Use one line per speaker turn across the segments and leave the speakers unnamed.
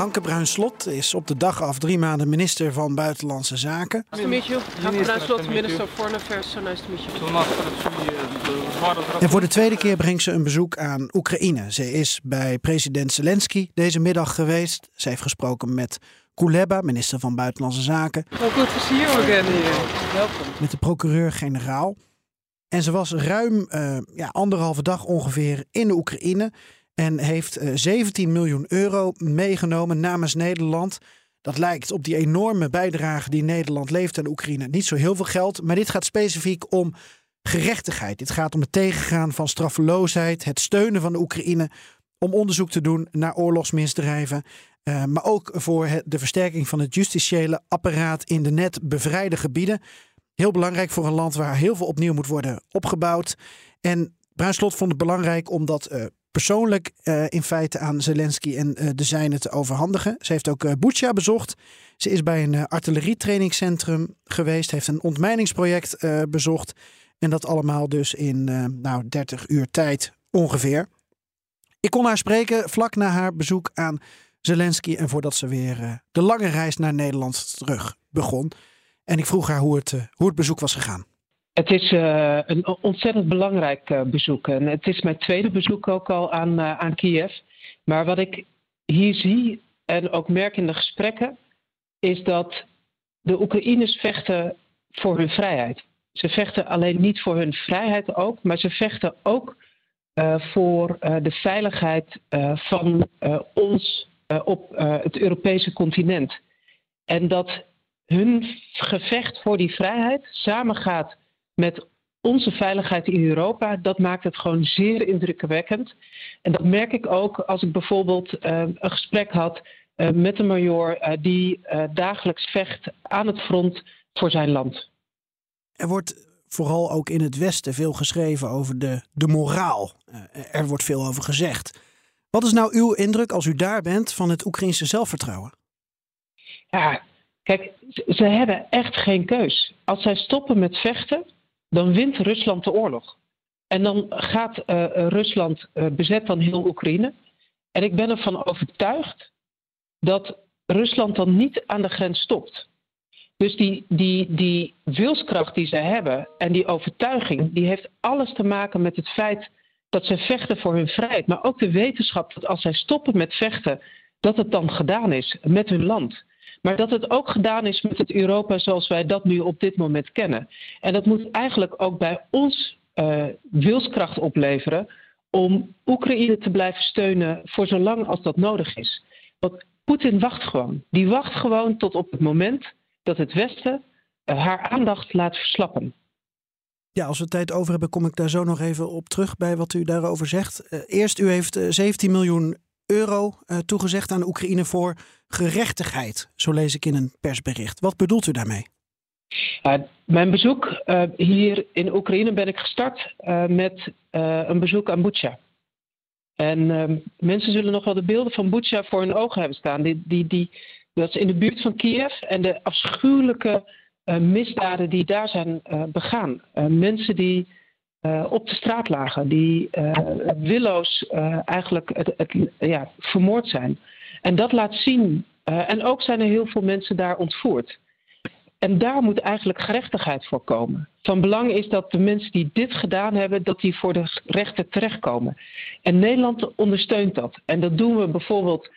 Hanke Bruinslot is op de dag af drie maanden minister van Buitenlandse Zaken.
Nice to meet you. Hanke Bruinslot, Minister of Foreign Affairs. So nice to meet you.
En voor de tweede keer brengt ze een bezoek aan Oekraïne. Ze is bij president Zelensky deze middag geweest. Ze heeft gesproken met Kuleba, minister van Buitenlandse Zaken.
Well, good to see you again here. Welkom.
Met de procureur-generaal. En ze was ruim uh, ja, anderhalve dag ongeveer in de Oekraïne. En heeft 17 miljoen euro meegenomen namens Nederland. Dat lijkt op die enorme bijdrage die Nederland levert aan Oekraïne. Niet zo heel veel geld, maar dit gaat specifiek om gerechtigheid. Dit gaat om het tegengaan van straffeloosheid, het steunen van de Oekraïne. Om onderzoek te doen naar oorlogsmisdrijven. Uh, maar ook voor de versterking van het justitiële apparaat in de net bevrijde gebieden. Heel belangrijk voor een land waar heel veel opnieuw moet worden opgebouwd. En Bruinslot vond het belangrijk om dat uh, persoonlijk uh, in feite aan Zelensky en uh, de zijnen te overhandigen. Ze heeft ook uh, bezocht. Ze is bij een artillerietrainingscentrum geweest, heeft een ontmijningsproject bezocht. En dat allemaal dus in nou, 30 uur tijd ongeveer. Ik kon haar spreken vlak na haar bezoek aan Zelensky en voordat ze weer de lange reis naar Nederland terug begon. En ik vroeg haar hoe het, hoe het bezoek was gegaan.
Het is uh, een ontzettend belangrijk uh, bezoek. En het is mijn tweede bezoek ook al aan, uh, aan Kiev. Maar wat ik hier zie en ook merk in de gesprekken, is dat de Oekraïners vechten voor hun vrijheid. Ze vechten alleen niet voor hun vrijheid ook, maar ze vechten ook voor de veiligheid van ons op het Europese continent. En dat hun gevecht voor die vrijheid samengaat met onze veiligheid in Europa, dat maakt het gewoon zeer indrukwekkend. En dat merk ik ook als ik bijvoorbeeld uh, een gesprek had uh, met een major uh, die dagelijks vecht aan het front voor zijn land.
Er wordt vooral ook in het Westen veel geschreven over de, de moraal. er wordt veel over gezegd. Wat is nou uw indruk als u daar bent van het Oekraïnse zelfvertrouwen?
Ja, kijk, ze hebben echt geen keus. Als zij stoppen met vechten, dan wint Rusland de oorlog. En dan gaat uh, Rusland uh, bezet dan heel Oekraïne. En ik ben ervan overtuigd dat Rusland dan niet aan de grens stopt. Dus die, die, die wilskracht die ze hebben en die overtuiging, die heeft alles te maken met het feit dat ze vechten voor hun vrijheid. Maar ook de wetenschap dat als zij stoppen met vechten, dat het dan gedaan is met hun land. Maar dat het ook gedaan is met het Europa zoals wij dat nu op dit moment kennen. En dat moet eigenlijk ook bij ons uh, wilskracht opleveren om Oekraïne te blijven steunen voor zolang als dat nodig is. Want Poetin wacht gewoon. Die wacht gewoon tot op het moment dat het Westen uh, haar aandacht laat verslappen.
Ja, als we tijd over hebben, kom ik daar zo nog even op terug bij wat u daarover zegt. Uh, eerst, u heeft 17 miljoen euro toegezegd aan Oekraïne voor gerechtigheid. Zo lees ik in een persbericht. Wat bedoelt u daarmee?
Mijn bezoek uh, hier in Oekraïne ben ik gestart met een bezoek aan Bucha. En ehm, mensen zullen nog wel de beelden van Bucha voor hun ogen hebben staan. Die, die, die, dat is in de buurt van Kiev en de afschuwelijke misdaden die daar zijn begaan. mensen die op de straat lagen, die willoos eigenlijk het, het, ja, vermoord zijn. En dat laat zien, en ook zijn er heel veel mensen daar ontvoerd. En daar moet eigenlijk gerechtigheid voor komen. Van belang is dat de mensen die dit gedaan hebben, dat die voor de rechter terechtkomen. En Nederland ondersteunt dat. En dat doen we bijvoorbeeld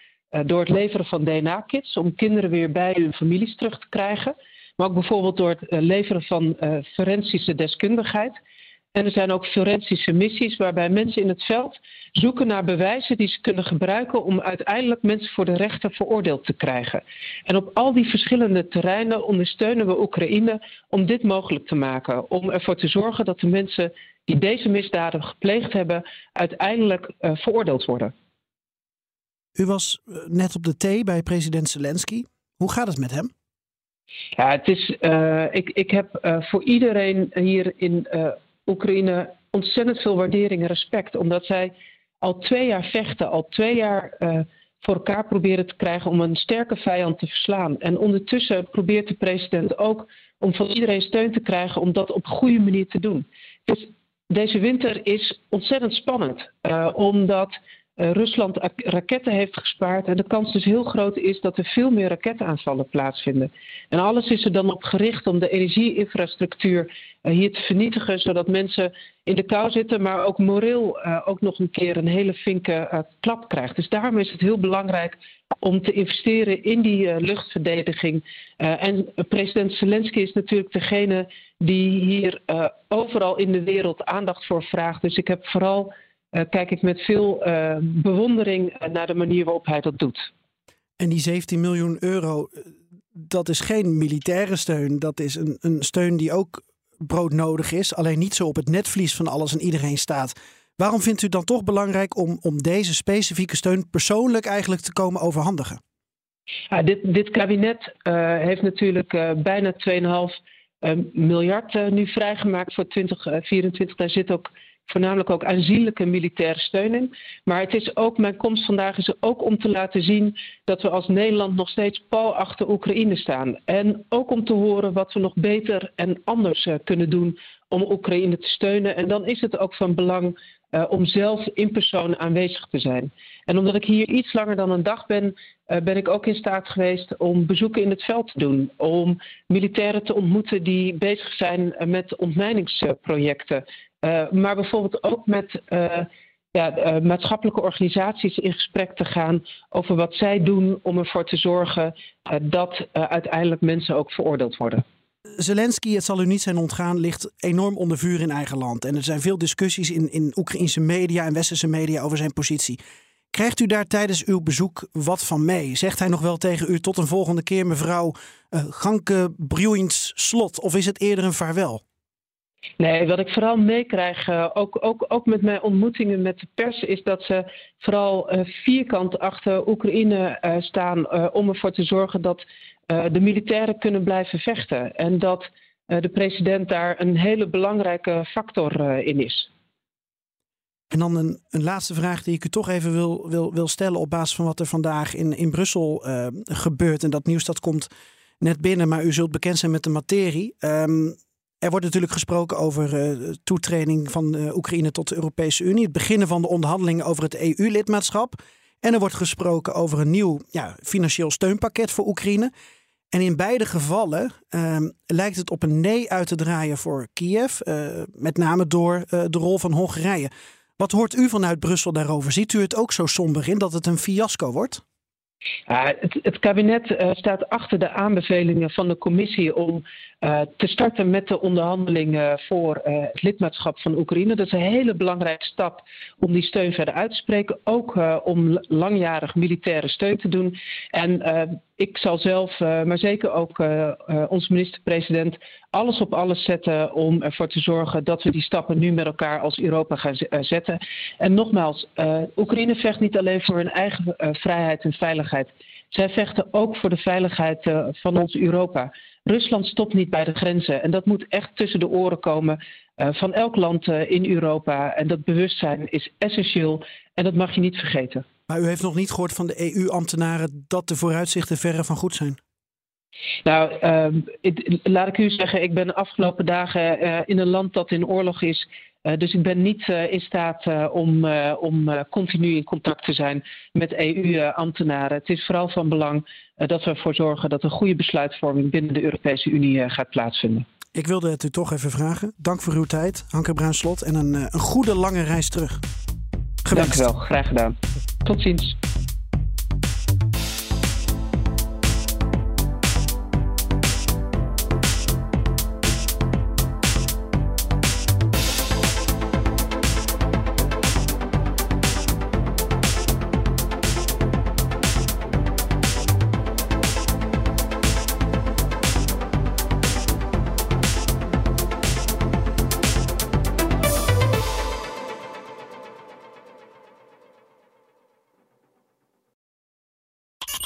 door het leveren van DNA-kits, om kinderen weer bij hun families terug te krijgen. Maar ook bijvoorbeeld door het leveren van forensische deskundigheid. En er zijn ook forensische missies waarbij mensen in het veld zoeken naar bewijzen die ze kunnen gebruiken om uiteindelijk mensen voor de rechter veroordeeld te krijgen. En op al die verschillende terreinen ondersteunen we Oekraïne om dit mogelijk te maken. Om ervoor te zorgen dat de mensen die deze misdaden gepleegd hebben uiteindelijk uh, veroordeeld worden.
U was net op de thee bij president Zelensky. Hoe gaat het met hem?
Ja, het is, uh, ik, ik heb uh, voor iedereen hier in Oekraïne ontzettend veel waardering en respect. Omdat zij al twee jaar vechten, al twee jaar voor elkaar proberen te krijgen om een sterke vijand te verslaan. En ondertussen probeert de president ook om van iedereen steun te krijgen om dat op goede manier te doen. Dus deze winter is ontzettend spannend, omdat uh, Rusland raketten heeft gespaard. En de kans dus heel groot is dat er veel meer raketaanvallen plaatsvinden. En alles is er dan op gericht om de energieinfrastructuur uh, hier te vernietigen, zodat mensen in de kou zitten, maar ook moreel uh, ook nog een keer een hele finke klap krijgt. Dus daarom is het heel belangrijk om te investeren in die luchtverdediging. en president Zelensky is natuurlijk degene die hier overal in de wereld aandacht voor vraagt. Dus ik heb vooral kijk ik met veel uh, bewondering eh, naar de manier waarop hij dat doet.
En die 17 miljoen euro, dat is geen militaire steun. Dat is een, een steun die ook broodnodig is. Alleen niet zo op het netvlies van alles en iedereen staat. Waarom vindt u dan toch belangrijk om, om deze specifieke steun persoonlijk eigenlijk te komen overhandigen?
Ja, dit, dit kabinet uh, heeft natuurlijk uh, bijna 2,5 miljard nu vrijgemaakt voor 2024. Daar zit ook voornamelijk ook aanzienlijke militaire steun in. Maar het is ook, mijn komst vandaag is ook om te laten zien dat we als Nederland nog steeds pal achter Oekraïne staan. En ook om te horen wat we nog beter en anders uh, kunnen doen om Oekraïne te steunen. En dan is het ook van belang uh, om zelf in persoon aanwezig te zijn. En omdat ik hier iets langer dan een dag ben, uh, ben ik ook in staat geweest om bezoeken in het veld te doen. Om militairen te ontmoeten die bezig zijn met ontmijningsprojecten. Uh, maar bijvoorbeeld ook met uh, ja, uh, maatschappelijke organisaties in gesprek te gaan over wat zij doen om ervoor te zorgen dat uiteindelijk mensen ook veroordeeld worden.
Zelensky, het zal u niet zijn ontgaan, ligt enorm onder vuur in eigen land. En er zijn veel discussies in, in Oekraïnse media en westerse media over zijn positie. Krijgt u daar tijdens uw bezoek wat van mee? Zegt hij nog wel tegen u tot een volgende keer, mevrouw uh, Ganke Bruins Slot? Of is het eerder een vaarwel?
Nee, wat ik vooral meekrijg, uh, ook, ook, ook met mijn ontmoetingen met de pers, is dat ze vooral uh, vierkant achter Oekraïne uh, staan om ervoor te zorgen dat de militairen kunnen blijven vechten. En dat de president daar een hele belangrijke factor in is.
En dan een, een, laatste vraag die ik u toch even wil, wil, wil stellen op basis van wat er vandaag in, in Brussel gebeurt. En dat nieuws dat komt net binnen, maar u zult bekend zijn met de materie. Um, er wordt natuurlijk gesproken over uh, toetreding van uh, Oekraïne tot de Europese Unie. Het beginnen van de onderhandelingen over het EU-lidmaatschap. En er wordt gesproken over een nieuw ja, financieel steunpakket voor Oekraïne. En in beide gevallen uh, lijkt het op een nee uit te draaien voor Kiev. Uh, met name door de rol van Hongarije. Wat hoort u vanuit Brussel daarover? Ziet u het ook zo somber in dat het een fiasco wordt?
Uh, het, kabinet staat achter de aanbevelingen van de commissie om uh, te starten met de onderhandelingen voor het lidmaatschap van Oekraïne. Dat is een hele belangrijke stap om die steun verder uit te spreken. Ook om langjarig militaire steun te doen. En ik zal zelf, maar zeker ook onze minister-president, alles op alles zetten om ervoor te zorgen dat we die stappen nu met elkaar als Europa gaan zetten. En nogmaals, Oekraïne vecht niet alleen voor hun eigen vrijheid en veiligheid. Zij vechten ook voor de veiligheid van ons Europa. Rusland stopt niet bij de grenzen. En dat moet echt tussen de oren komen uh, van elk land uh, in Europa. En dat bewustzijn is essentieel. En dat mag je niet vergeten.
Maar u heeft nog niet gehoord van de EU-ambtenaren dat de vooruitzichten verre van goed zijn?
Nou, uh, laat ik u zeggen, ik ben de afgelopen dagen uh, in een land dat in oorlog is. Uh, dus ik ben niet in staat om, om continu in contact te zijn met EU-ambtenaren. Het is vooral van belang dat we ervoor zorgen dat een goede besluitvorming binnen de Europese Unie gaat plaatsvinden.
Ik wilde het u toch even vragen. Dank voor uw tijd, Hanke Bruinslot, en een, een goede lange reis terug.
Gewenst. Dank u wel, graag gedaan. Tot ziens.